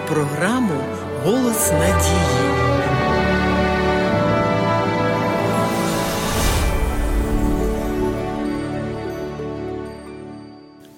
програму Голос надії.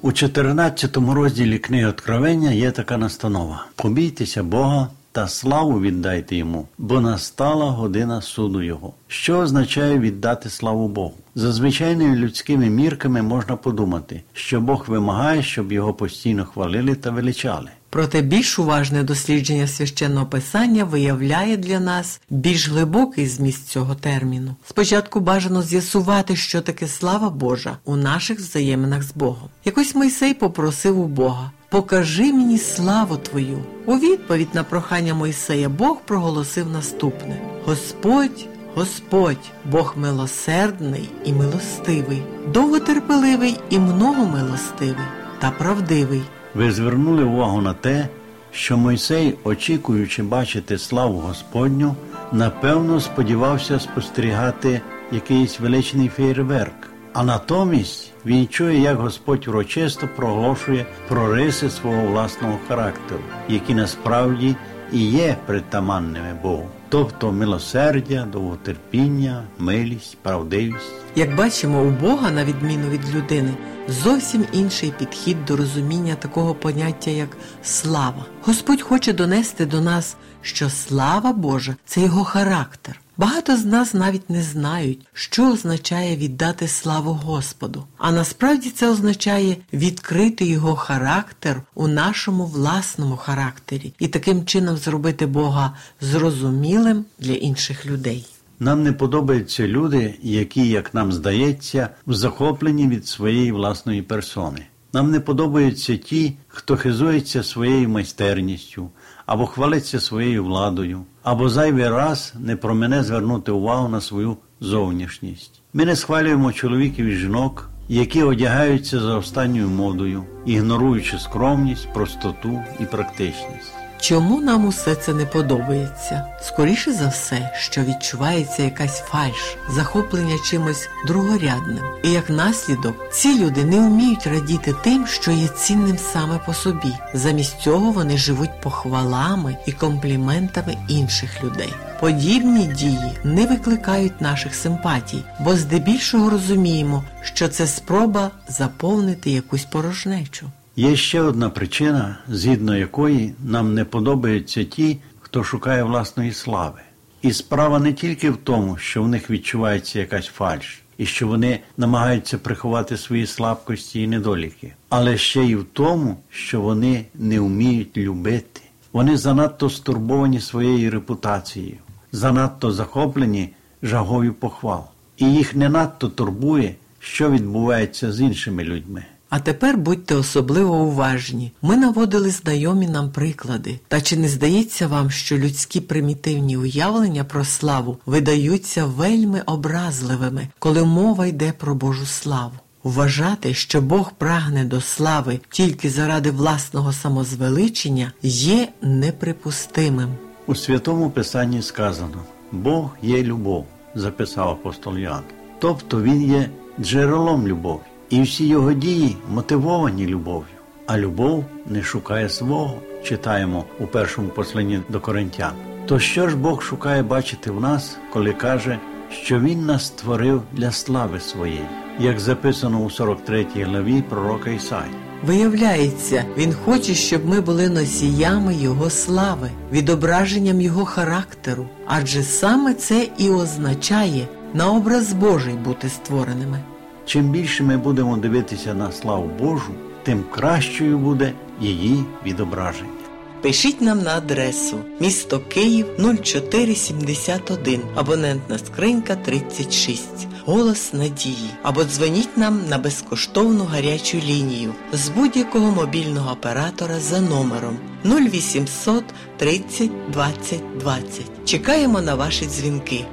У 14 розділі книги Откровення є така настанова: побійтеся Бога та славу віддайте йому, бо настала година суду Його. Що означає віддати славу Богу? За звичайними людськими мірками можна подумати, що Бог вимагає, щоб його постійно хвалили та величали. Проте більш уважне дослідження священного писання виявляє для нас більш глибокий зміст цього терміну. Спочатку бажано з'ясувати, що таке слава Божа у наших взаєминах з Богом. Якось Мойсей попросив у Бога. Покажи мені славу Твою. У відповідь на прохання Мойсея Бог проголосив наступне: Господь, Господь, Бог милосердний і милостивий, довготерпеливий і многомилостивий та правдивий. Ви звернули увагу на те, що Мойсей, очікуючи бачити славу Господню, напевно сподівався спостерігати якийсь величний фейерверк. А натомість він чує, як Господь урочисто проголошує про риси свого власного характеру, які насправді і є притаманними Богу, тобто милосердя, довготерпіння, милість, правдивість. Як бачимо, у Бога, на відміну від людини, зовсім інший підхід до розуміння такого поняття, як слава. Господь хоче донести до нас, що слава Божа це його характер. Багато з нас навіть не знають, що означає віддати славу Господу. А насправді це означає відкрити його характер у нашому власному характері і таким чином зробити Бога зрозумілим для інших людей. Нам не подобаються люди, які, як нам здається, захоплені від своєї власної персони. Нам не подобаються ті, хто хизується своєю майстерністю, або хвалиться своєю владою, або зайвий раз не про мене звернути увагу на свою зовнішність. Ми не схвалюємо чоловіків і жінок, які одягаються за останньою модою, ігноруючи скромність, простоту і практичність. Чому нам усе це не подобається? Скоріше за все, що відчувається якась фальш, захоплення чимось другорядним. І як наслідок, ці люди не вміють радіти тим, що є цінним саме по собі. Замість цього вони живуть похвалами і компліментами інших людей. Подібні дії не викликають наших симпатій, бо здебільшого розуміємо, що це спроба заповнити якусь порожнечу. Є ще одна причина, згідно якої нам не подобаються ті, хто шукає власної слави. І справа не тільки в тому, що в них відчувається якась фальш, і що вони намагаються приховати свої слабкості і недоліки, але ще й в тому, що вони не вміють любити. Вони занадто стурбовані своєю репутацією, занадто захоплені жагою похвал, і їх не надто турбує, що відбувається з іншими людьми. А тепер будьте особливо уважні. Ми наводили знайомі нам приклади. Та чи не здається вам, що людські примітивні уявлення про славу видаються вельми образливими, коли мова йде про Божу славу? Вважати, що Бог прагне до слави тільки заради власного самозвеличення, є неприпустимим. У святому Писанні сказано: Бог є любов, записав апостол Ян. Тобто Він є джерелом любові. І всі його дії мотивовані любов'ю, а любов не шукає свого, читаємо у першому посланні до коринтян. То що ж Бог шукає бачити в нас, коли каже, що Він нас створив для слави своєї, як записано у 43 главі пророка Ісаї. Виявляється, він хоче, щоб ми були носіями Його слави, відображенням Його характеру, адже саме це і означає на образ Божий бути створеними. Чим більше ми будемо дивитися на славу Божу, тим кращою буде її відображення. Пишіть нам на адресу місто Київ 0471, абонентна скринька 36, голос надії, або дзвоніть нам на безкоштовну гарячу лінію з будь-якого мобільного оператора за номером 0800 30 20 20. Чекаємо на ваші дзвінки.